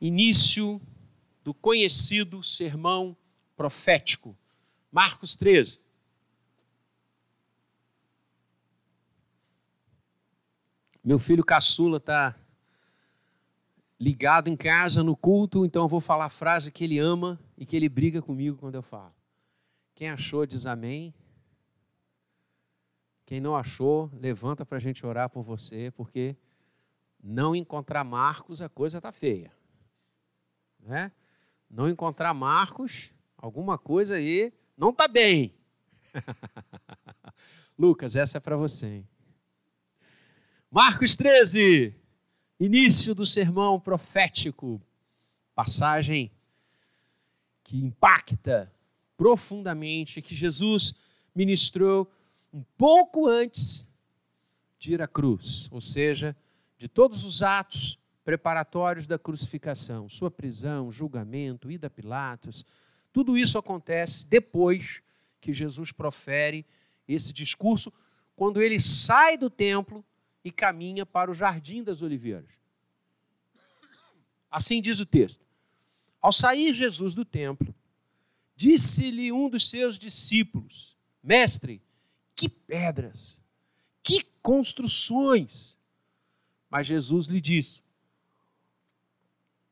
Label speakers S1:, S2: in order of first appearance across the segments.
S1: início do conhecido sermão profético. Marcos 13. Meu filho caçula está ligado em casa no culto, então eu vou falar a frase que ele ama e que ele briga comigo quando eu falo. Quem achou diz amém. Quem não achou, levanta para a gente orar por você, porque não encontrar Marcos, a coisa está feia. Né? Não encontrar Marcos, alguma coisa aí não está bem. Lucas, essa é para você. Hein? Marcos 13, início do sermão profético, passagem que impacta profundamente, que Jesus ministrou um pouco antes de ir à cruz, ou seja, de todos os atos preparatórios da crucificação, sua prisão, julgamento, ida a Pilatos, tudo isso acontece depois que Jesus profere esse discurso, quando ele sai do templo e caminha para o Jardim das Oliveiras. Assim diz o texto. Ao sair Jesus do templo, disse-lhe um dos seus discípulos: Mestre, que pedras, que construções. Mas Jesus lhe disse: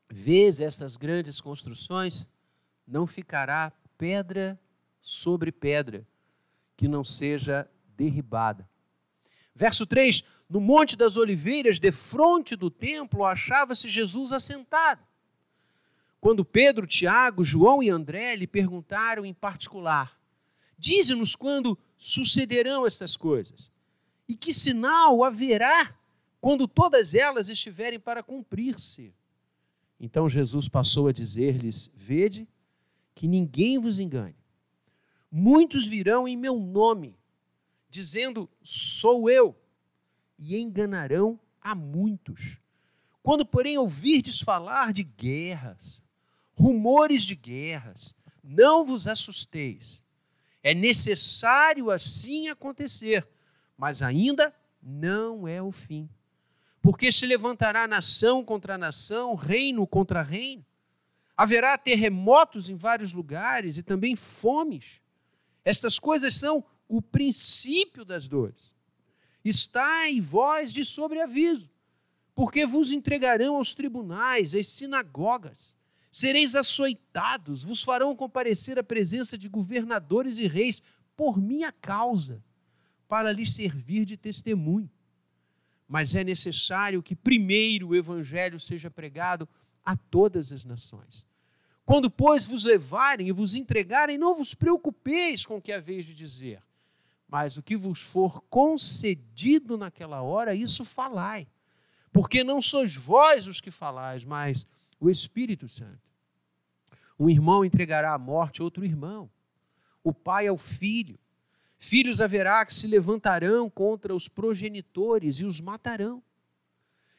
S1: Vês estas grandes construções? Não ficará pedra sobre pedra que não seja derribada. Verso 3: No Monte das Oliveiras, defronte do templo, achava-se Jesus assentado. Quando Pedro, Tiago, João e André lhe perguntaram em particular: Dize-nos quando sucederão estas coisas, e que sinal haverá quando todas elas estiverem para cumprir-se. Então Jesus passou a dizer-lhes: Vede que ninguém vos engane. Muitos virão em meu nome dizendo: Sou eu, e enganarão a muitos. Quando, porém, ouvirdes falar de guerras, rumores de guerras, não vos assusteis. É necessário assim acontecer, mas ainda não é o fim. Porque se levantará nação contra nação, reino contra reino. Haverá terremotos em vários lugares e também fomes. Estas coisas são o princípio das dores. Está em vós de sobreaviso, porque vos entregarão aos tribunais, às sinagogas, sereis açoitados, vos farão comparecer à presença de governadores e reis por minha causa, para lhes servir de testemunho. Mas é necessário que primeiro o evangelho seja pregado a todas as nações. Quando, pois, vos levarem e vos entregarem, não vos preocupeis com o que haveis de dizer mas o que vos for concedido naquela hora, isso falai. Porque não sois vós os que falais, mas o Espírito Santo. Um irmão entregará à morte outro irmão, o pai ao filho. Filhos haverá que se levantarão contra os progenitores e os matarão.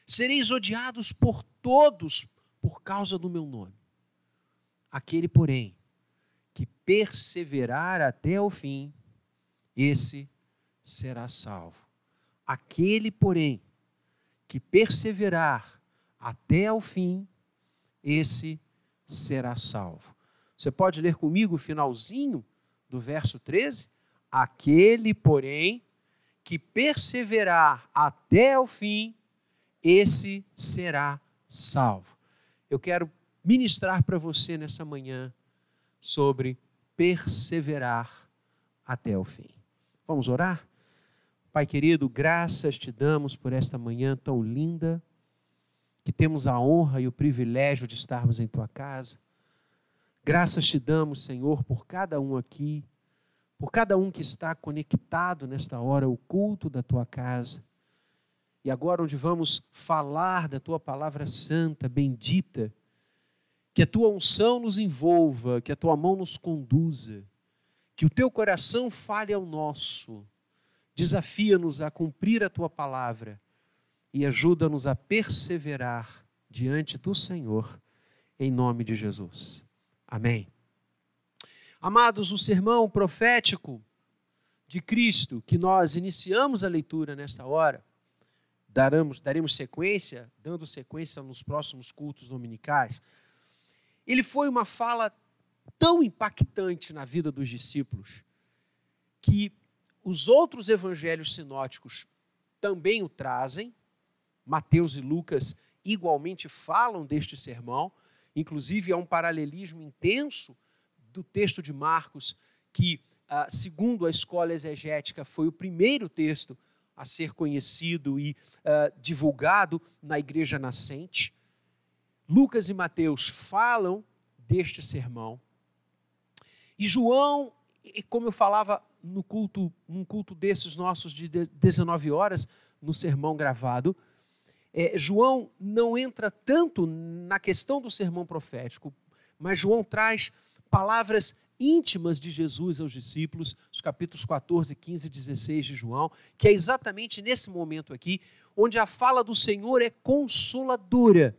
S1: Sereis odiados por todos por causa do meu nome. Aquele, porém, que perseverar até o fim, esse será salvo. Aquele, porém, que perseverar até ao fim, esse será salvo. Você pode ler comigo o finalzinho do verso 13? Aquele, porém, que perseverar até o fim, esse será salvo. Eu quero ministrar para você nessa manhã sobre perseverar até o fim. Vamos orar? Pai querido, graças te damos por esta manhã tão linda, que temos a honra e o privilégio de estarmos em tua casa. Graças te damos, Senhor, por cada um aqui, por cada um que está conectado nesta hora ao culto da tua casa. E agora, onde vamos falar da tua palavra santa, bendita, que a tua unção nos envolva, que a tua mão nos conduza que o teu coração fale ao nosso. Desafia-nos a cumprir a tua palavra e ajuda-nos a perseverar diante do Senhor, em nome de Jesus. Amém. Amados, o sermão profético de Cristo que nós iniciamos a leitura nesta hora daremos, daremos sequência, dando sequência nos próximos cultos dominicais, ele foi uma fala tão impactante na vida dos discípulos que os outros evangelhos sinóticos também o trazem. Mateus e Lucas igualmente falam deste sermão, inclusive há um paralelismo intenso do texto de Marcos, que, ah, segundo a escola exegética, foi o primeiro texto a ser conhecido e uh, divulgado na igreja nascente. Lucas e Mateus falam deste sermão. E João, como eu falava no culto, num culto desses nossos de 19 horas, no sermão gravado, é, João não entra tanto na questão do sermão profético, mas João traz palavras íntimas de Jesus aos discípulos, os capítulos 14, 15 e 16 de João, que é exatamente nesse momento aqui, onde a fala do Senhor é consoladora.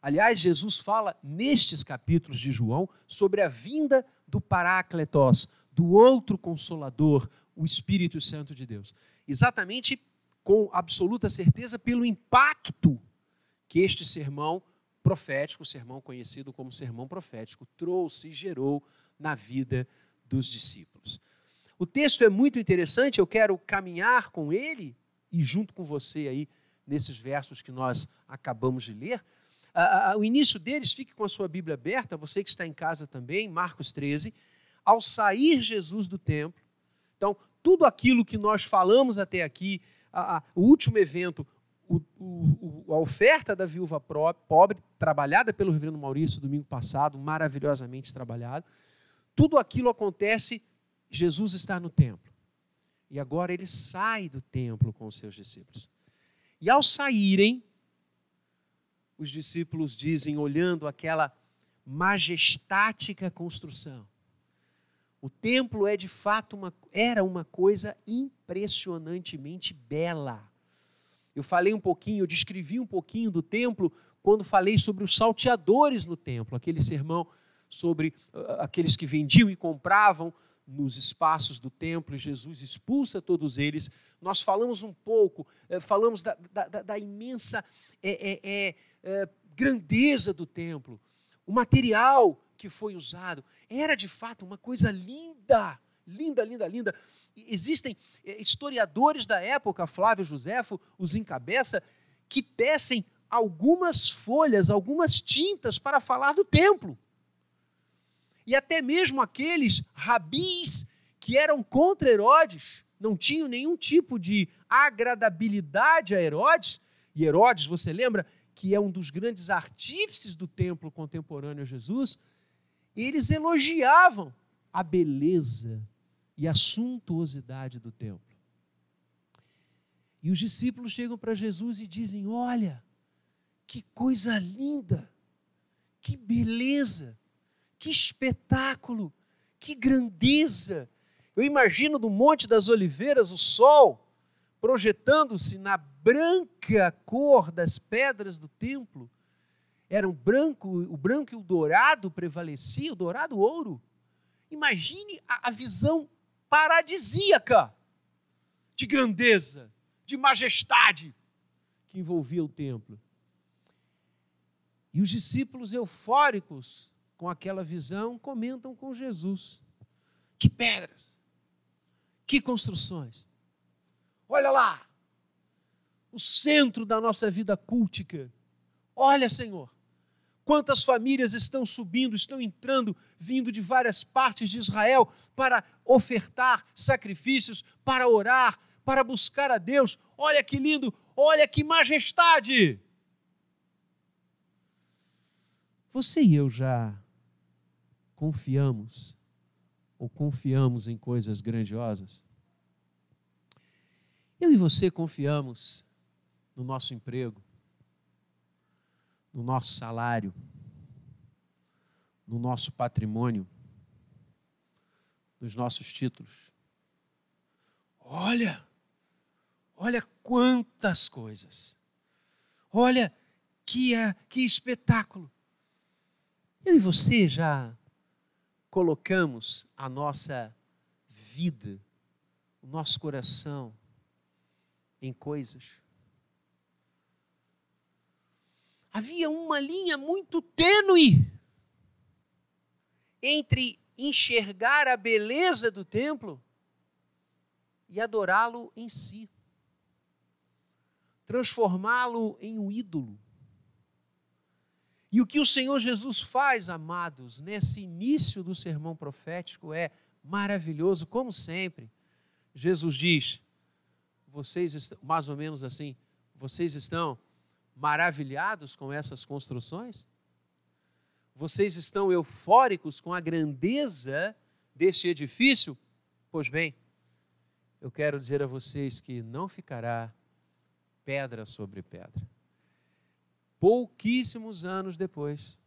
S1: Aliás, Jesus fala nestes capítulos de João sobre a vinda do Parácletos, do outro consolador, o Espírito Santo de Deus. Exatamente com absoluta certeza pelo impacto que este sermão profético, sermão conhecido como sermão profético, trouxe e gerou na vida dos discípulos. O texto é muito interessante, eu quero caminhar com ele e junto com você aí nesses versos que nós acabamos de ler. o início deles, fique com a sua Bíblia aberta, você que está em casa também, Marcos 13. Ao sair Jesus do templo, então, tudo aquilo que nós falamos até aqui, o último evento, o, o, a oferta da viúva pobre, trabalhada pelo reverendo Maurício domingo passado, maravilhosamente trabalhado, tudo aquilo acontece, Jesus está no templo. E agora ele sai do templo com os seus discípulos. E ao saírem, os discípulos dizem, olhando aquela majestática construção, o templo é de fato uma, era uma coisa impressionantemente bela. Eu falei um pouquinho, eu descrevi um pouquinho do templo quando falei sobre os salteadores no templo, aquele sermão sobre uh, aqueles que vendiam e compravam nos espaços do templo, e Jesus expulsa todos eles. Nós falamos um pouco, eh, falamos da, da, da imensa é, é, grandeza do templo, o material que foi usado. Era de fato uma coisa linda, linda, linda, linda. Existem eh, historiadores da época, Flávio Joséfo os encabeça, que tecem algumas folhas, algumas tintas para falar do templo e até mesmo aqueles rabis que eram contra Herodes, não tinham nenhum tipo de agradabilidade a Herodes, e Herodes, você lembra, que é um dos grandes artífices do templo contemporâneo a Jesus, eles elogiavam a beleza e a suntuosidade do templo. E os discípulos chegam para Jesus e dizem: Olha, que coisa linda, que beleza que espetáculo, que grandeza. Eu imagino no Monte das Oliveiras o sol projetando-se na branca cor das pedras do templo. Era o branco, o branco e o dourado prevalecia, o dourado ouro. Imagine a, a visão paradisíaca de grandeza, de majestade que envolvia o templo. E os discípulos eufóricos com aquela visão, comentam com Jesus. Que pedras! Que construções! Olha lá! O centro da nossa vida cultica. Olha, Senhor, quantas famílias estão subindo, estão entrando, vindo de várias partes de Israel para ofertar sacrifícios, para orar, para buscar a Deus. Olha que lindo, olha que majestade! Você e eu já confiamos ou confiamos em coisas grandiosas? Eu e você confiamos no nosso emprego, no nosso salário, no nosso patrimônio, nos nossos títulos. Olha, olha quantas coisas. Olha que, que espetáculo. Eu e você já colocamos a nossa vida, o nosso coração em coisas. Havia uma linha muito tênue entre enxergar a beleza do templo e adorá-lo em si, transformá-lo em um ídolo. E o que o Senhor Jesus faz, amados, nesse início do sermão profético é maravilhoso, como sempre. Jesus diz: vocês mais ou menos assim, vocês estão maravilhados com essas construções? Vocês estão eufóricos com a grandeza deste edifício? Pois bem, eu quero dizer a vocês que não ficará pedra sobre pedra. Pouquíssimos anos depois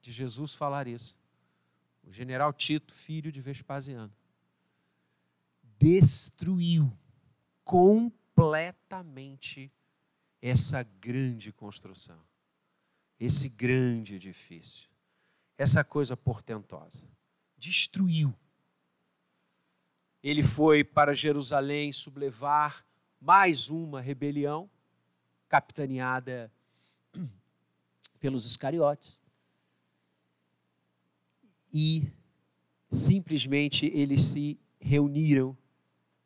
S1: de Jesus falar isso, o general Tito, filho de Vespasiano, destruiu completamente essa grande construção esse grande edifício, essa coisa portentosa. Destruiu. Ele foi para Jerusalém sublevar mais uma rebelião, capitaneada pelos Iscariotes. E simplesmente eles se reuniram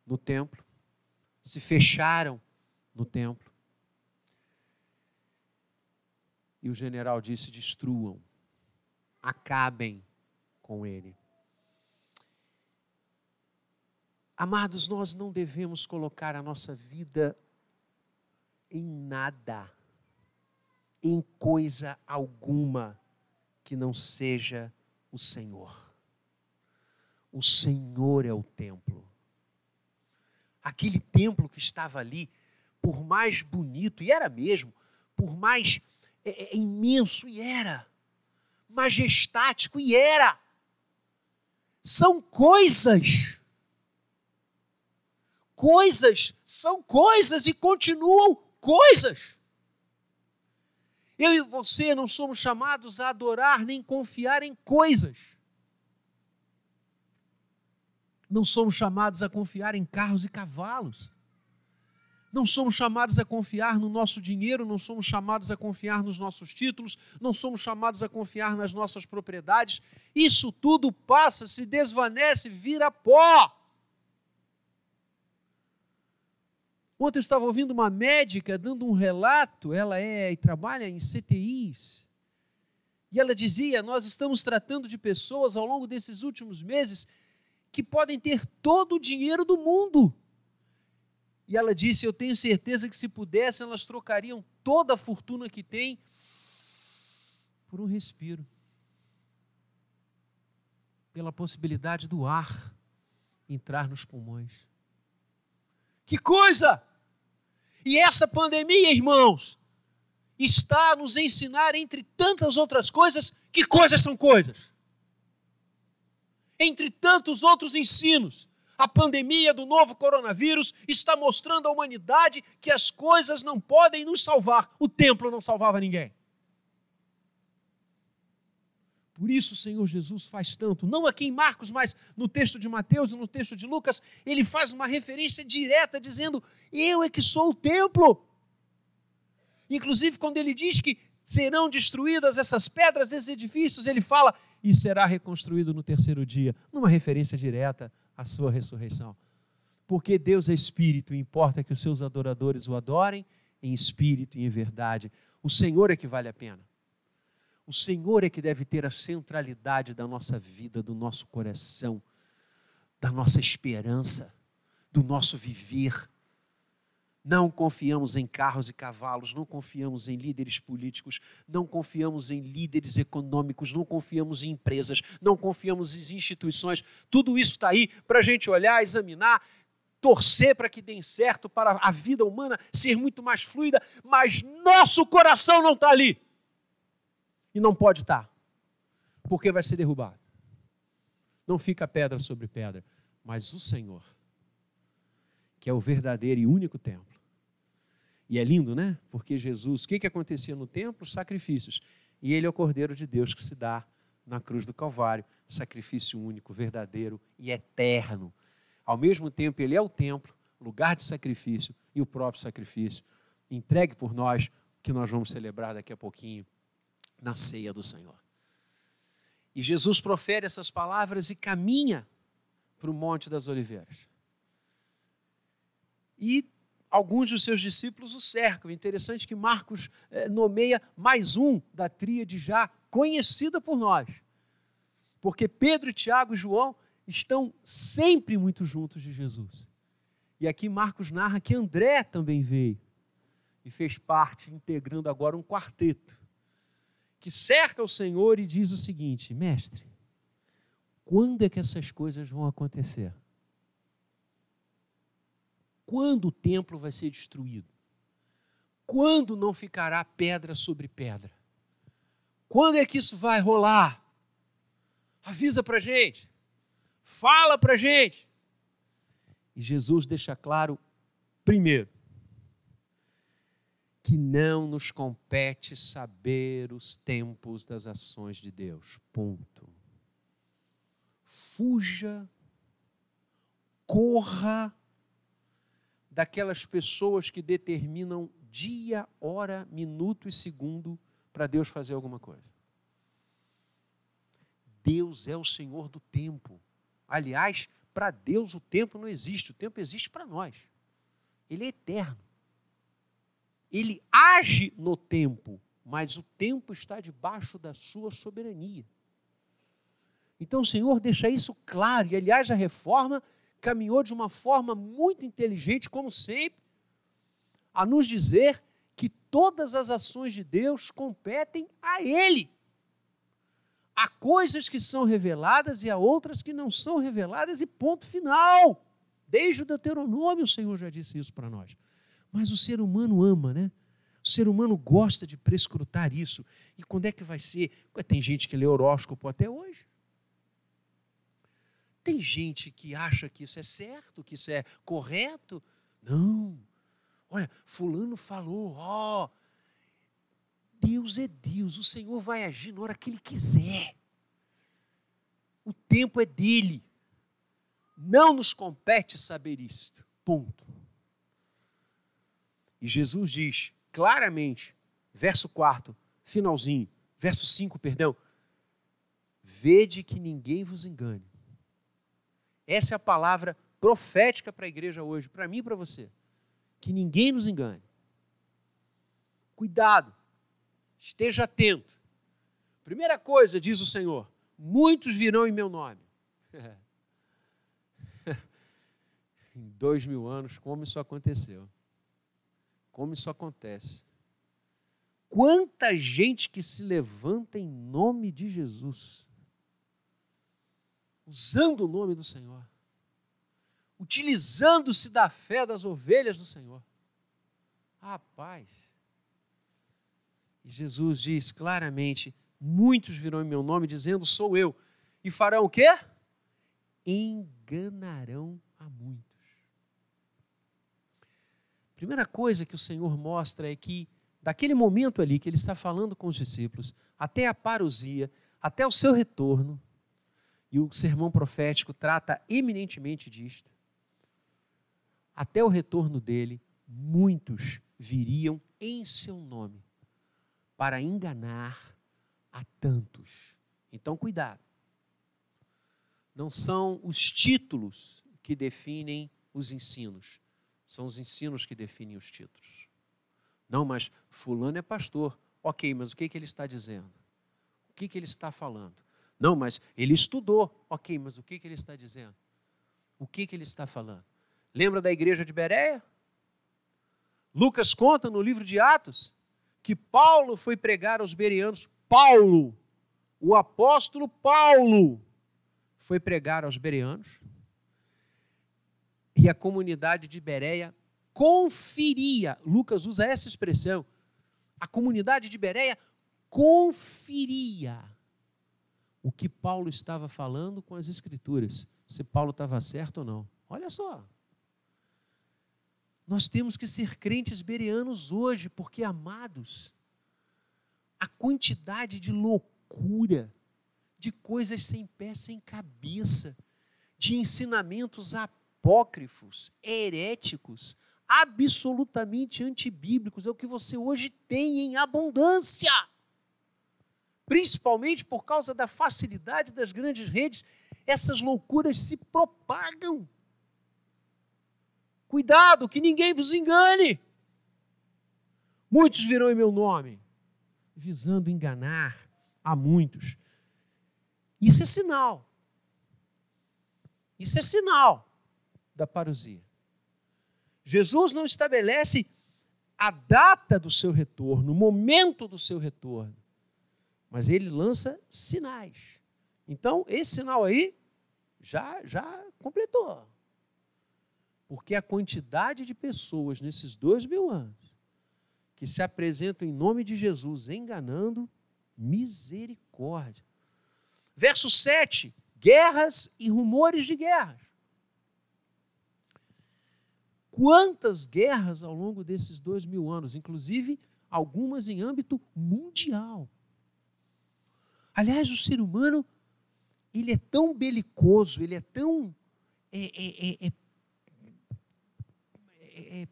S1: no templo, se fecharam no templo E o general disse: destruam, acabem com ele. Amados, nós não devemos colocar a nossa vida em nada, em coisa alguma que não seja o Senhor. O Senhor é o templo. Aquele templo que estava ali, por mais bonito, e era mesmo, por mais é, é imenso, e era. Majestático, e era. São coisas. Coisas são coisas e continuam coisas. Eu e você não somos chamados a adorar nem confiar em coisas. Não somos chamados a confiar em carros e cavalos. Não somos chamados a confiar no nosso dinheiro, não somos chamados a confiar nos nossos títulos, não somos chamados a confiar nas nossas propriedades. Isso tudo passa, se desvanece, vira pó. Ontem eu estava ouvindo uma médica dando um relato, ela é e trabalha em CTIs. E ela dizia: Nós estamos tratando de pessoas ao longo desses últimos meses que podem ter todo o dinheiro do mundo e ela disse: Eu tenho certeza que se pudessem, elas trocariam toda a fortuna que têm por um respiro pela possibilidade do ar entrar nos pulmões. Que coisa! E essa pandemia, irmãos, está a nos ensinar, entre tantas outras coisas, que coisas são coisas. Entre tantos outros ensinos, a pandemia do novo coronavírus está mostrando à humanidade que as coisas não podem nos salvar. O templo não salvava ninguém. Por isso o Senhor Jesus faz tanto, não aqui em Marcos, mas no texto de Mateus e no texto de Lucas, ele faz uma referência direta dizendo: Eu é que sou o templo. Inclusive, quando ele diz que serão destruídas essas pedras, esses edifícios, ele fala: E será reconstruído no terceiro dia, numa referência direta a sua ressurreição. Porque Deus é espírito e importa que os seus adoradores o adorem em espírito e em verdade. O Senhor é que vale a pena. O Senhor é que deve ter a centralidade da nossa vida, do nosso coração, da nossa esperança, do nosso viver. Não confiamos em carros e cavalos, não confiamos em líderes políticos, não confiamos em líderes econômicos, não confiamos em empresas, não confiamos em instituições. Tudo isso está aí para a gente olhar, examinar, torcer para que dê certo, para a vida humana ser muito mais fluida, mas nosso coração não está ali. E não pode estar, tá, porque vai ser derrubado. Não fica pedra sobre pedra, mas o Senhor, que é o verdadeiro e único templo e é lindo, né? Porque Jesus, o que, que acontecia no templo? Sacrifícios. E ele é o Cordeiro de Deus que se dá na cruz do Calvário sacrifício único, verdadeiro e eterno. Ao mesmo tempo, ele é o templo, lugar de sacrifício e o próprio sacrifício, entregue por nós, que nós vamos celebrar daqui a pouquinho na ceia do Senhor. E Jesus profere essas palavras e caminha para o Monte das Oliveiras. E alguns dos seus discípulos o cercam. Interessante que Marcos eh, nomeia mais um da tríade já conhecida por nós. Porque Pedro, Tiago e João estão sempre muito juntos de Jesus. E aqui Marcos narra que André também veio e fez parte, integrando agora um quarteto, que cerca o Senhor e diz o seguinte: Mestre, quando é que essas coisas vão acontecer? Quando o templo vai ser destruído? Quando não ficará pedra sobre pedra? Quando é que isso vai rolar? Avisa para gente, fala para gente. E Jesus deixa claro, primeiro, que não nos compete saber os tempos das ações de Deus. Ponto. Fuja, corra daquelas pessoas que determinam dia, hora, minuto e segundo para Deus fazer alguma coisa. Deus é o Senhor do tempo. Aliás, para Deus o tempo não existe, o tempo existe para nós. Ele é eterno ele age no tempo, mas o tempo está debaixo da sua soberania. Então o Senhor deixa isso claro, e aliás, a reforma caminhou de uma forma muito inteligente, como sempre, a nos dizer que todas as ações de Deus competem a Ele. Há coisas que são reveladas e há outras que não são reveladas, e ponto final. Desde o Deuteronômio, o Senhor já disse isso para nós. Mas o ser humano ama, né? O ser humano gosta de prescrutar isso. E quando é que vai ser? Tem gente que lê horóscopo até hoje. Tem gente que acha que isso é certo, que isso é correto. Não. Olha, fulano falou, ó. Deus é Deus, o Senhor vai agir na hora que Ele quiser. O tempo é dele. Não nos compete saber isto. Ponto. E Jesus diz claramente, verso 4, finalzinho, verso 5, perdão: Vede que ninguém vos engane. Essa é a palavra profética para a igreja hoje, para mim e para você. Que ninguém nos engane. Cuidado, esteja atento. Primeira coisa, diz o Senhor: muitos virão em meu nome. em dois mil anos, como isso aconteceu? como isso acontece. Quanta gente que se levanta em nome de Jesus, usando o nome do Senhor, utilizando-se da fé das ovelhas do Senhor. Rapaz, e Jesus diz claramente: muitos virão em meu nome dizendo, sou eu, e farão o quê? Enganarão a muitos. Primeira coisa que o Senhor mostra é que, daquele momento ali que ele está falando com os discípulos, até a parousia, até o seu retorno, e o sermão profético trata eminentemente disto, até o retorno dele, muitos viriam em seu nome para enganar a tantos. Então, cuidado. Não são os títulos que definem os ensinos, são os ensinos que definem os títulos. Não, mas fulano é pastor. Ok, mas o que, que ele está dizendo? O que, que ele está falando? Não, mas ele estudou. Ok, mas o que, que ele está dizendo? O que, que ele está falando? Lembra da igreja de Bereia? Lucas conta no livro de Atos que Paulo foi pregar aos bereanos. Paulo, o apóstolo Paulo, foi pregar aos bereanos e a comunidade de Bereia conferia, Lucas usa essa expressão, a comunidade de Bereia conferia o que Paulo estava falando com as Escrituras, se Paulo estava certo ou não. Olha só. Nós temos que ser crentes bereanos hoje, porque, amados, a quantidade de loucura, de coisas sem pé, sem cabeça, de ensinamentos apócrifos, heréticos, absolutamente antibíblicos. É o que você hoje tem em abundância. Principalmente por causa da facilidade das grandes redes, essas loucuras se propagam. Cuidado, que ninguém vos engane. Muitos virão em meu nome, visando enganar a muitos. Isso é sinal. Isso é sinal da parousia. Jesus não estabelece a data do seu retorno, o momento do seu retorno, mas ele lança sinais. Então, esse sinal aí já, já completou. Porque a quantidade de pessoas nesses dois mil anos que se apresentam em nome de Jesus enganando, misericórdia. Verso 7: guerras e rumores de guerras. Quantas guerras ao longo desses dois mil anos, inclusive algumas em âmbito mundial. Aliás, o ser humano ele é tão belicoso, ele é tão é, é, é, é, é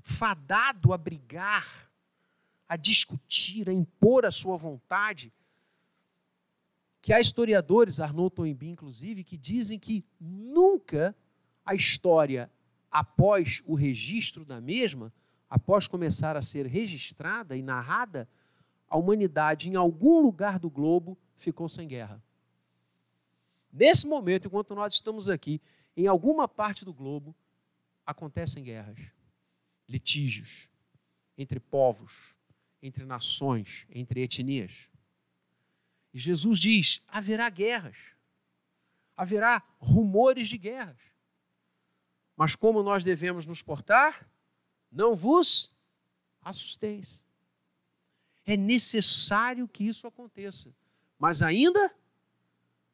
S1: fadado a brigar, a discutir, a impor a sua vontade, que há historiadores, Arnaud Toynbee inclusive, que dizem que nunca a história, após o registro da mesma, após começar a ser registrada e narrada, a humanidade em algum lugar do globo ficou sem guerra. Nesse momento, enquanto nós estamos aqui, em alguma parte do globo, acontecem guerras, litígios entre povos, entre nações, entre etnias. E Jesus diz: haverá guerras, haverá rumores de guerras. Mas como nós devemos nos portar? Não vos assusteis. É necessário que isso aconteça, mas ainda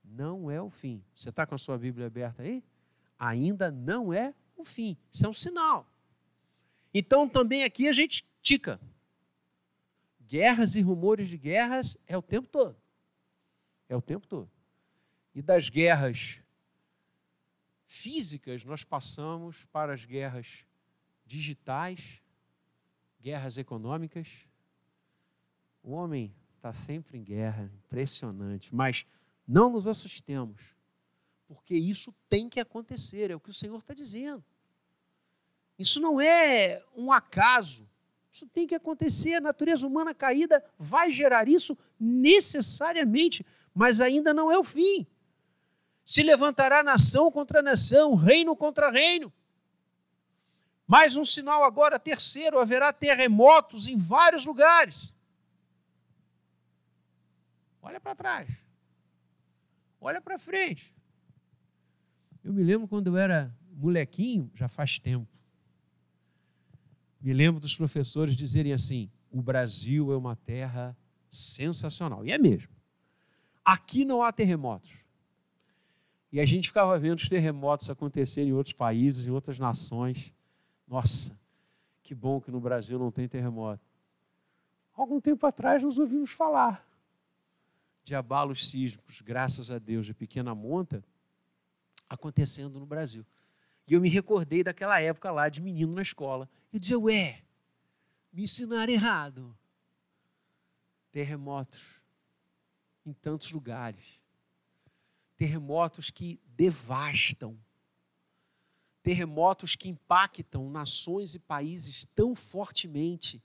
S1: não é o fim. Você está com a sua Bíblia aberta aí? Ainda não é o fim. Isso é um sinal. Então também aqui a gente tica. Guerras e rumores de guerras é o tempo todo. É o tempo todo. E das guerras físicas, nós passamos para as guerras digitais, guerras econômicas. O homem está sempre em guerra, impressionante. Mas não nos assustemos, porque isso tem que acontecer, é o que o Senhor está dizendo. Isso não é um acaso, isso tem que acontecer. A natureza humana caída vai gerar isso necessariamente, mas ainda não é o fim. Se levantará nação contra nação, reino contra reino. Mais um sinal agora, terceiro: haverá terremotos em vários lugares. Olha para trás. Olha para frente. Eu me lembro quando eu era molequinho, já faz tempo. Me lembro dos professores dizerem assim: o Brasil é uma terra sensacional. E é mesmo. Aqui não há terremotos. E a gente ficava vendo os terremotos acontecerem em outros países, em outras nações. Nossa, que bom que no Brasil não tem terremoto. Algum tempo atrás nós ouvimos falar de abalos sísmicos, graças a Deus, de pequena monta, acontecendo no Brasil. E eu me recordei daquela época lá de menino na escola. E dizia, ué, me ensinaram errado. Terremotos em tantos lugares. Terremotos que devastam. Terremotos que impactam nações e países tão fortemente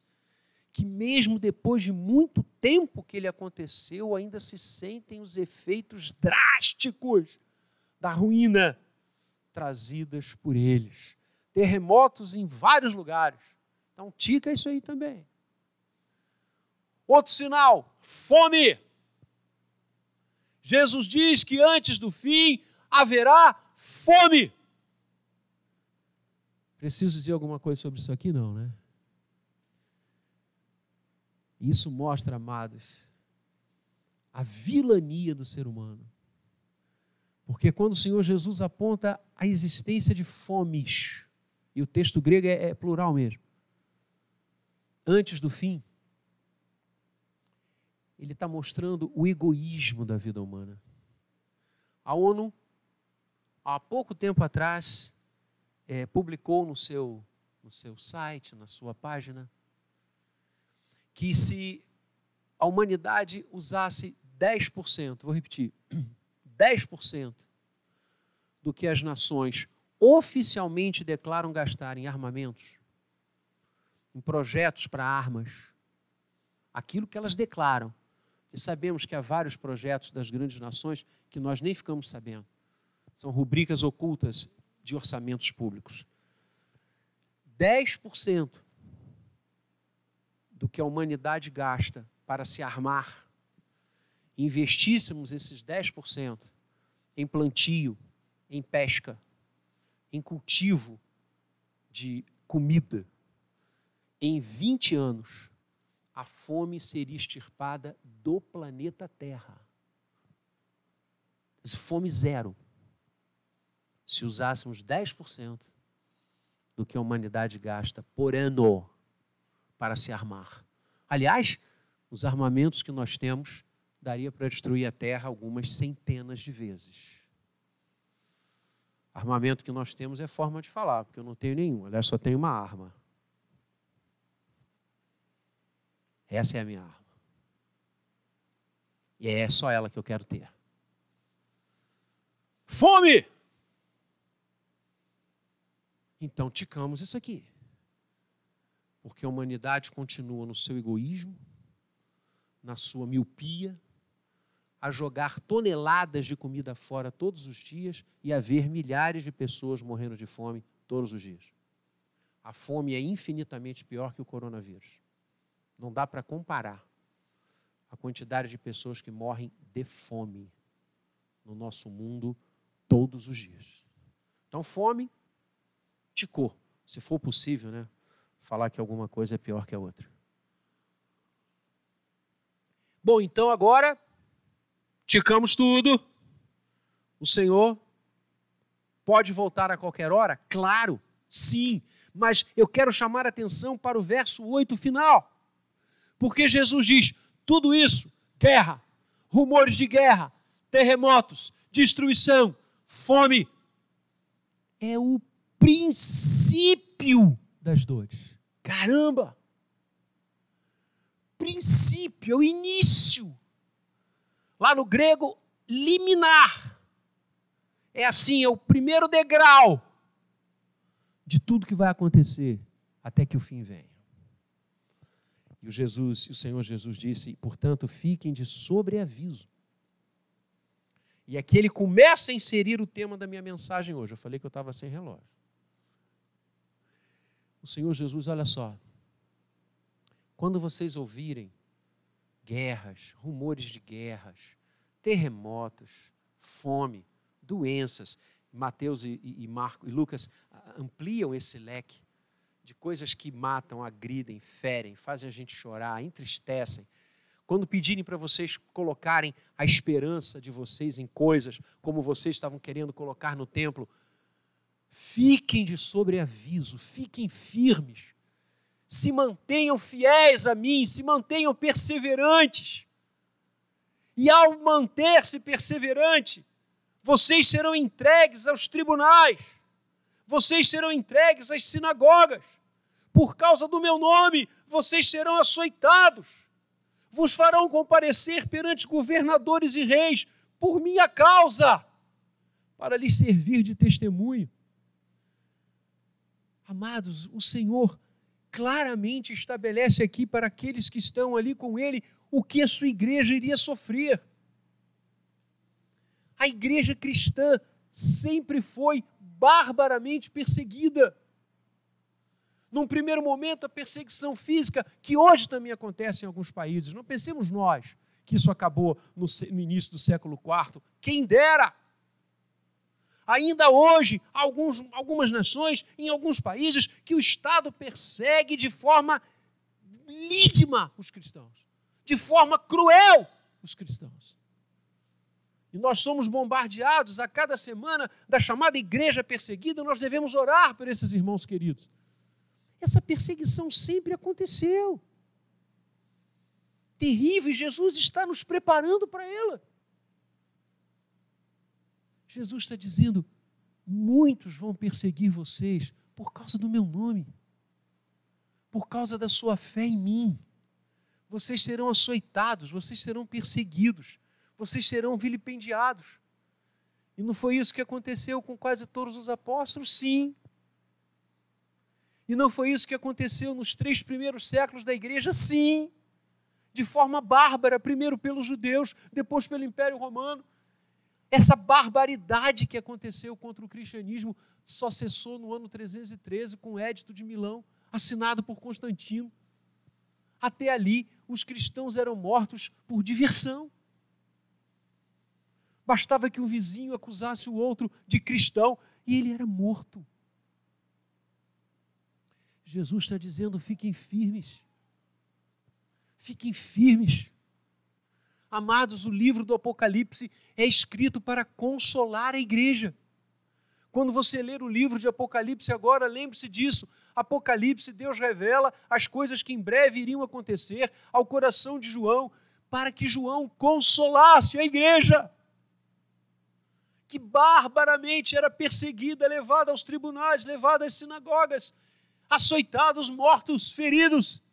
S1: que mesmo depois de muito tempo que ele aconteceu, ainda se sentem os efeitos drásticos da ruína trazidas por eles. Terremotos em vários lugares. Então, tica isso aí também. Outro sinal: fome. Jesus diz que antes do fim haverá fome. Preciso dizer alguma coisa sobre isso aqui? Não, né? Isso mostra, amados, a vilania do ser humano. Porque quando o Senhor Jesus aponta a existência de fomes, e o texto grego é, é plural mesmo, antes do fim, ele está mostrando o egoísmo da vida humana. A ONU, há pouco tempo atrás, é, publicou no seu no seu site, na sua página, que se a humanidade usasse 10%, vou repetir, 10% do que as nações oficialmente declaram gastar em armamentos, em projetos para armas, aquilo que elas declaram. E sabemos que há vários projetos das grandes nações que nós nem ficamos sabendo. São rubricas ocultas de orçamentos públicos. 10% do que a humanidade gasta para se armar, investíssemos esses 10% em plantio, em pesca, em cultivo de comida, em 20 anos, a fome seria extirpada do planeta Terra. Fome zero. Se usássemos 10% do que a humanidade gasta por ano para se armar. Aliás, os armamentos que nós temos daria para destruir a Terra algumas centenas de vezes. Armamento que nós temos é forma de falar, porque eu não tenho nenhum, aliás, só tenho uma arma. Essa é a minha arma. E é só ela que eu quero ter. Fome! Então ticamos isso aqui. Porque a humanidade continua no seu egoísmo, na sua miopia, a jogar toneladas de comida fora todos os dias e a ver milhares de pessoas morrendo de fome todos os dias. A fome é infinitamente pior que o coronavírus. Não dá para comparar a quantidade de pessoas que morrem de fome no nosso mundo todos os dias. Então, fome ticou. Se for possível, né? Falar que alguma coisa é pior que a outra. Bom, então agora ticamos tudo. O Senhor pode voltar a qualquer hora? Claro, sim. Mas eu quero chamar a atenção para o verso 8 final. Porque Jesus diz: tudo isso, guerra, rumores de guerra, terremotos, destruição, fome, é o princípio das dores. Caramba! Princípio, é o início. Lá no grego, liminar. É assim, é o primeiro degrau de tudo que vai acontecer até que o fim venha. E o Jesus, o Senhor Jesus disse: "Portanto, fiquem de sobreaviso". E aqui ele começa a inserir o tema da minha mensagem hoje. Eu falei que eu estava sem relógio. O Senhor Jesus, olha só. Quando vocês ouvirem guerras, rumores de guerras, terremotos, fome, doenças, Mateus e, e, Marco, e Lucas ampliam esse leque de coisas que matam, agridem, ferem, fazem a gente chorar, entristecem. Quando pedirem para vocês colocarem a esperança de vocês em coisas como vocês estavam querendo colocar no templo, fiquem de sobreaviso, fiquem firmes, se mantenham fiéis a mim, se mantenham perseverantes. E ao manter-se perseverante, vocês serão entregues aos tribunais vocês serão entregues às sinagogas. Por causa do meu nome, vocês serão açoitados. Vos farão comparecer perante governadores e reis por minha causa, para lhes servir de testemunho. Amados, o Senhor claramente estabelece aqui para aqueles que estão ali com Ele o que a sua igreja iria sofrer. A igreja cristã sempre foi barbaramente perseguida. Num primeiro momento, a perseguição física, que hoje também acontece em alguns países. Não pensemos nós que isso acabou no, início do século IV. Quem dera! Ainda hoje, alguns, algumas nações, em alguns países, que o Estado persegue de forma lídima os cristãos, de forma cruel os cristãos. E nós somos bombardeados a cada semana da chamada igreja perseguida, nós devemos orar por esses irmãos queridos. Essa perseguição sempre aconteceu. Terrível, e Jesus está nos preparando para ela. Jesus está dizendo: muitos vão perseguir vocês por causa do meu nome. por causa da sua fé em mim. Vocês serão açoitados, vocês serão perseguidos, vocês serão vilipendiados. E não foi isso que aconteceu com quase todos os apóstolos? Sim. E não foi isso que aconteceu nos três primeiros séculos da igreja? Sim. De forma bárbara, primeiro pelos judeus, depois pelo Império Romano. Essa barbaridade que aconteceu contra o cristianismo só cessou no ano 313 com o Édito de Milão, assinado por Constantino. Até ali, os cristãos eram mortos por diversão. Bastava que um vizinho acusasse o outro de cristão e ele era morto. Jesus está dizendo: fiquem firmes. Fiquem firmes. Amados, o livro do Apocalipse é escrito para consolar a igreja. Quando você ler o livro de Apocalipse agora, lembre-se disso. Apocalipse, Deus revela as coisas que em breve iriam acontecer ao coração de João, para que João consolasse a igreja que barbaramente era perseguida, levada aos tribunais, levada às sinagogas, açoitados, mortos, feridos,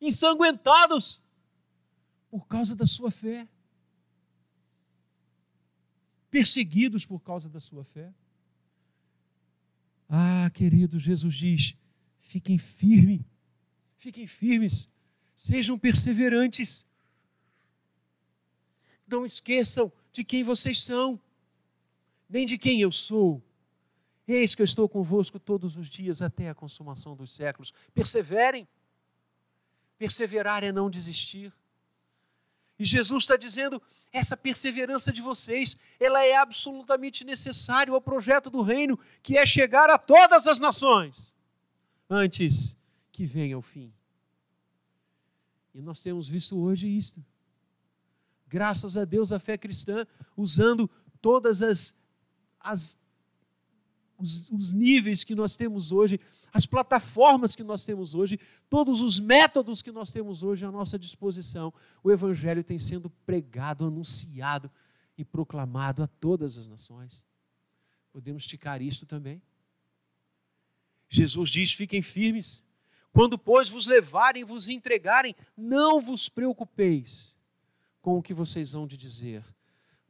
S1: ensanguentados, por causa da sua fé. Perseguidos por causa da sua fé. Ah, querido, Jesus diz: fiquem firmes, fiquem firmes, sejam perseverantes. Não esqueçam de quem vocês são nem de quem eu sou. Eis que eu estou convosco todos os dias até a consumação dos séculos. Perseverem. Perseverar é não desistir. E Jesus está dizendo: essa perseverança de vocês, ela é absolutamente necessária ao projeto do reino, que é chegar a todas as nações, antes que venha o fim. E nós temos visto hoje isto. Graças a Deus, a fé cristã, usando todas as as, os, os níveis que nós temos hoje, as plataformas que nós temos hoje, todos os métodos que nós temos hoje à nossa disposição, o Evangelho tem sendo pregado, anunciado e proclamado a todas as nações. Podemos esticar isto também. Jesus diz: fiquem firmes. Quando, pois, vos levarem, vos entregarem, não vos preocupeis com o que vocês vão de dizer,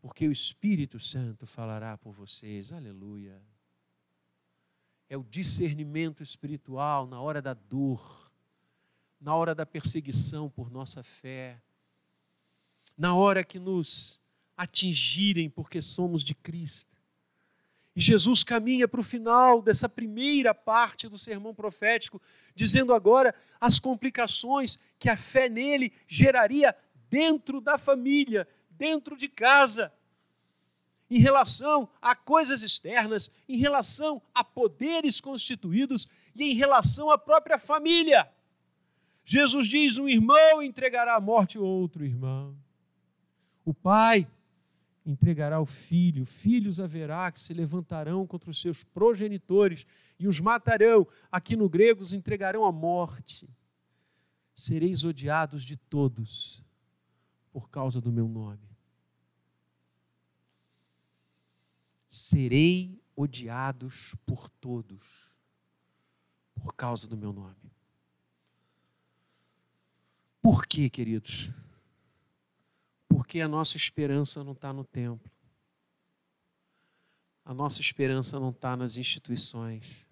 S1: porque o Espírito Santo falará por vocês. Aleluia. É o discernimento espiritual na hora da dor, na hora da perseguição por nossa fé, na hora que nos atingirem porque somos de Cristo. E Jesus caminha para o final dessa primeira parte do sermão profético, dizendo agora as complicações que a fé nele geraria dentro da família, dentro de casa, em relação a coisas externas, em relação a poderes constituídos e em relação à própria família. Jesus diz: um irmão entregará à morte outro irmão. O pai entregará o filho, filhos haverá que se levantarão contra os seus progenitores e os matarão. Aqui no grego os entregarão à morte. Sereis odiados de todos por causa do meu nome. Serei odiados por todos, por causa do meu nome. Por quê, queridos? Porque a nossa esperança não está no templo, a nossa esperança não está nas instituições,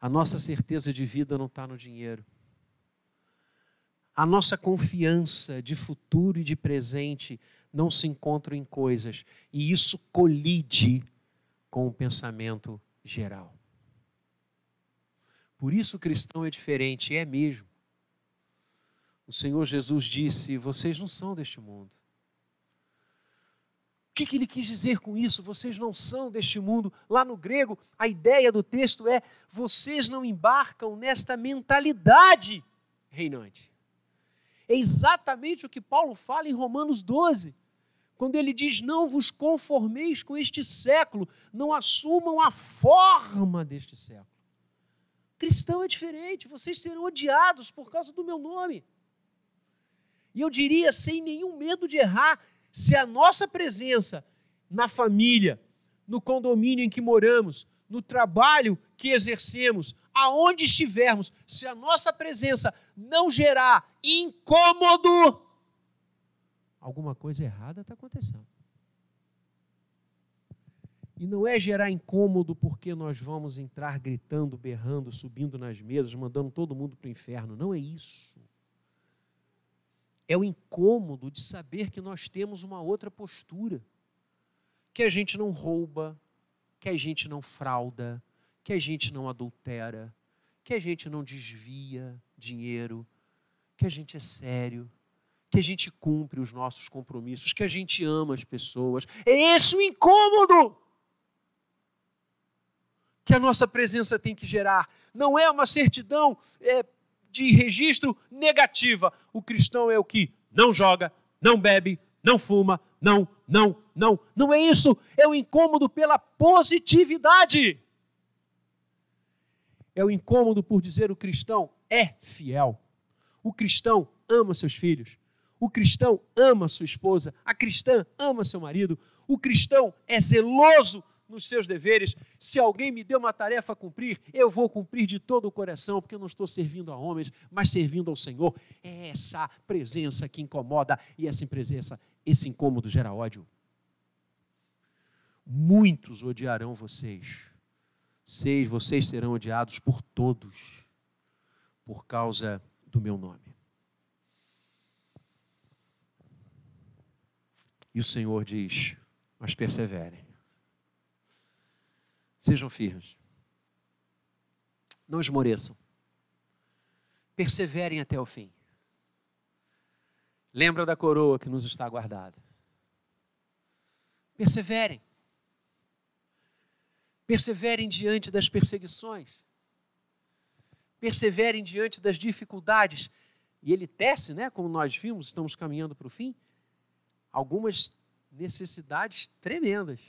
S1: a nossa certeza de vida não está no dinheiro. A nossa confiança de futuro e de presente não se encontram em coisas, e isso colide com o pensamento geral. Por isso o cristão é diferente, é mesmo. O Senhor Jesus disse: Vocês não são deste mundo. O que, que ele quis dizer com isso? Vocês não são deste mundo. Lá no grego, a ideia do texto é: vocês não embarcam nesta mentalidade reinante. É exatamente o que Paulo fala em Romanos 12, quando ele diz: Não vos conformeis com este século, não assumam a forma deste século. Cristão é diferente, vocês serão odiados por causa do meu nome. E eu diria, sem nenhum medo de errar, se a nossa presença na família, no condomínio em que moramos, no trabalho que exercemos, aonde estivermos, se a nossa presença não gerar incômodo, alguma coisa errada está acontecendo. E não é gerar incômodo porque nós vamos entrar gritando, berrando, subindo nas mesas, mandando todo mundo para o inferno. Não é isso. É o incômodo de saber que nós temos uma outra postura. Que a gente não rouba, que a gente não frauda, que a gente não adultera, que a gente não desvia dinheiro, que a gente é sério, que a gente cumpre os nossos compromissos, que a gente ama as pessoas. É esse o incômodo que a nossa presença tem que gerar. Não é uma certidão é, de registro negativa. O cristão é o que não joga, não bebe, não fuma, não, não, não. Não é isso. É o incômodo pela positividade. É o incômodo por dizer o cristão é fiel. O cristão ama seus filhos. O cristão ama sua esposa. A cristã ama seu marido. O cristão é zeloso nos seus deveres. Se alguém me deu uma tarefa a cumprir, eu vou cumprir de todo o coração, porque eu não estou servindo a homens, mas servindo ao Senhor. É essa presença que incomoda e essa presença, esse incômodo gera ódio. Muitos odiarão vocês. Seis, vocês serão odiados por todos, por causa do meu nome. E o Senhor diz: Mas perseverem Sejam firmes. Não esmoreçam. Perseverem até o fim. Lembra da coroa que nos está guardada. Perseverem. Perseverem diante das perseguições. Perseverem diante das dificuldades. E ele tece, né, como nós vimos, estamos caminhando para o fim, algumas necessidades tremendas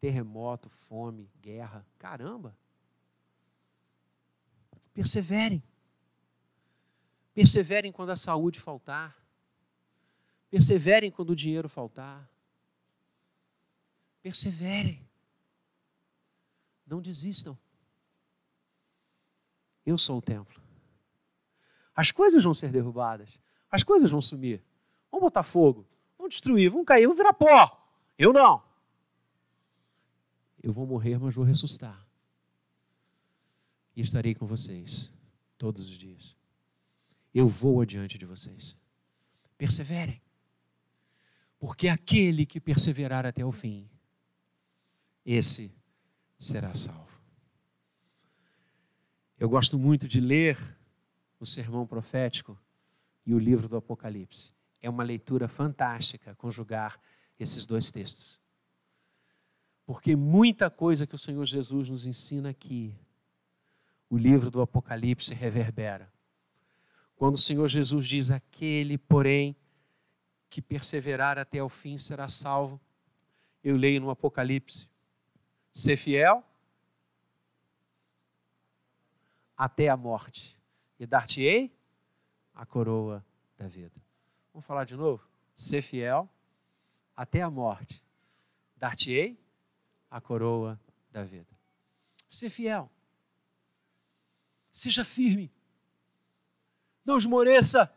S1: terremoto, fome, guerra. Caramba! Perseverem. Perseverem quando a saúde faltar. Perseverem quando o dinheiro faltar. Perseverem. Não desistam. Eu sou o templo. As coisas vão ser derrubadas. As coisas vão sumir. Vão botar fogo. Vão destruir. Vão cair. Vão virar pó. Eu não eu vou morrer, mas vou ressuscitar. E estarei com vocês todos os dias. Eu vou adiante de vocês. Perseverem. Porque aquele que perseverar até o fim, esse será salvo. Eu gosto muito de ler o sermão profético e o livro do Apocalipse. É uma leitura fantástica conjugar esses dois textos. Porque muita coisa que o Senhor Jesus nos ensina aqui, o livro do Apocalipse reverbera. Quando o Senhor Jesus diz: Aquele, porém, que perseverar até o fim será salvo, eu leio no Apocalipse: ser fiel até a morte, e dar-te-ei a coroa da vida. Vamos falar de novo? Ser fiel até a morte, dar-te-ei a coroa da vida. Ser fiel. Seja firme. Não esmoreça.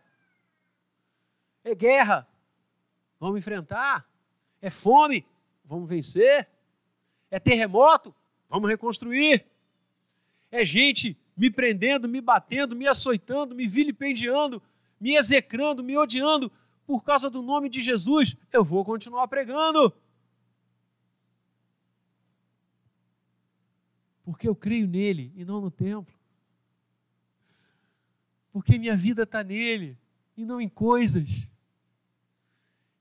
S1: É guerra. Vamos enfrentar. É fome. Vamos vencer. É terremoto. Vamos reconstruir. É gente me prendendo, me batendo, me açoitando, me vilipendiando, me execrando, me odiando por causa do nome de Jesus. Eu vou continuar pregando. Porque eu creio nele e não no templo. Porque minha vida está nele e não em coisas.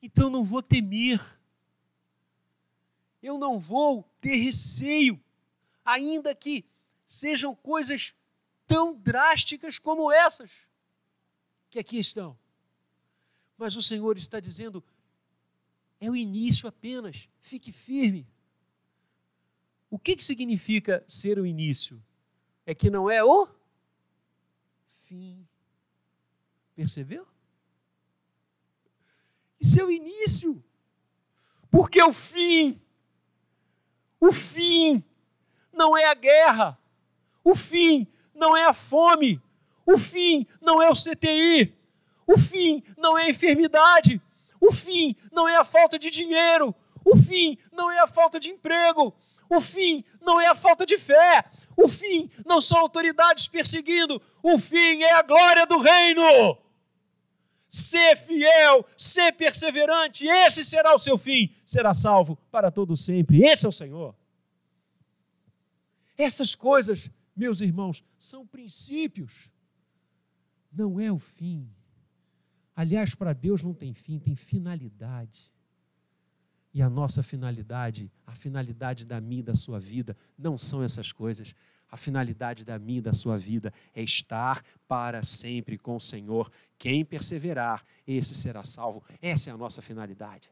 S1: Então não vou temer. Eu não vou ter receio, ainda que sejam coisas tão drásticas como essas que aqui estão. Mas o Senhor está dizendo: é o início apenas, fique firme. O que, que significa ser o início? É que não é o fim. Percebeu? Isso é o início. Porque o fim, o fim, não é a guerra. O fim não é a fome, o fim não é o CTI, o fim não é a enfermidade, o fim não é a falta de dinheiro, o fim não é a falta de emprego, o fim não é a falta de fé, o fim não são autoridades perseguindo, o fim é a glória do reino. Ser fiel, ser perseverante, esse será o seu fim, será salvo para todo sempre. Esse é o Senhor. Essas coisas, meus irmãos, são princípios, não é o fim. Aliás, para Deus não tem fim, tem finalidade. E a nossa finalidade, a finalidade da minha e da sua vida, não são essas coisas. A finalidade da minha e da sua vida é estar para sempre com o Senhor. Quem perseverar, esse será salvo. Essa é a nossa finalidade.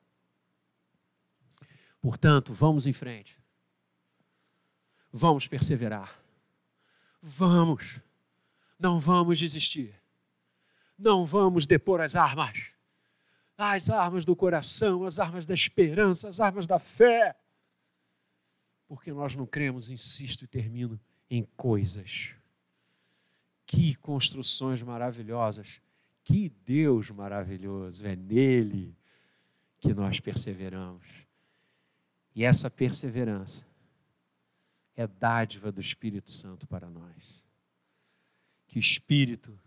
S1: Portanto, vamos em frente. Vamos perseverar. Vamos. Não vamos desistir. Não vamos depor as armas as armas do coração, as armas da esperança, as armas da fé. Porque nós não cremos, insisto e termino, em coisas. Que construções maravilhosas, que Deus maravilhoso, é nele que nós perseveramos. E essa perseverança é dádiva do Espírito Santo para nós. Que o Espírito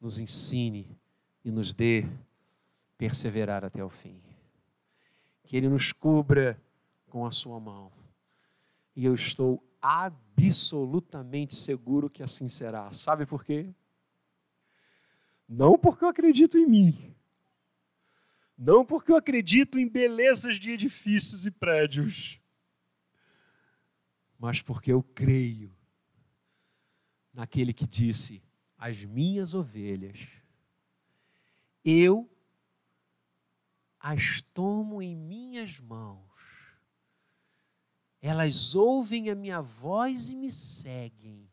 S1: nos ensine e nos dê perseverar até o fim. Que Ele nos cubra com a Sua mão. E eu estou absolutamente seguro que assim será. Sabe por quê? Não porque eu acredito em mim. Não porque eu acredito em belezas de edifícios e prédios. Mas porque eu creio naquele que disse: As minhas ovelhas eu as tomo em minhas mãos. Elas ouvem a minha voz e me seguem.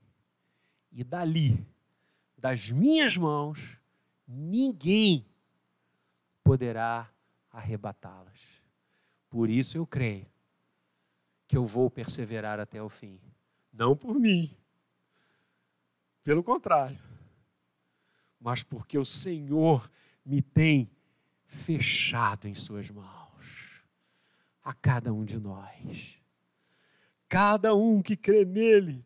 S1: E dali, das minhas mãos, ninguém poderá arrebatá-las. Por isso eu creio que eu vou perseverar até o fim. Não por mim, pelo contrário, mas porque o Senhor me tem fechado em Suas mãos, a cada um de nós. Cada um que crê nele,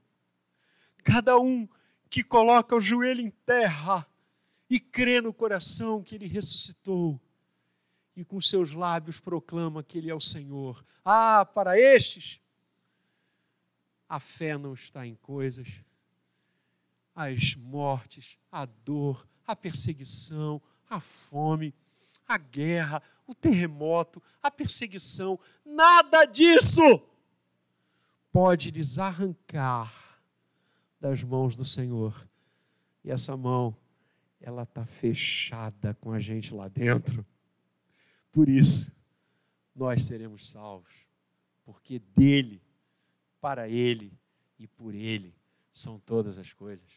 S1: cada um que coloca o joelho em terra e crê no coração que ele ressuscitou e com seus lábios proclama que ele é o Senhor. Ah, para estes, a fé não está em coisas, as mortes, a dor, a perseguição, a fome, a guerra, o terremoto, a perseguição, nada disso pode lhes arrancar das mãos do Senhor. E essa mão, ela está fechada com a gente lá dentro. Por isso, nós seremos salvos, porque dele, para ele e por ele são todas as coisas.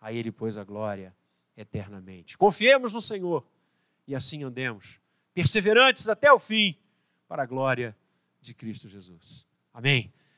S1: A ele, pois, a glória eternamente. Confiemos no Senhor e assim andemos, perseverantes até o fim, para a glória de Cristo Jesus. Amém.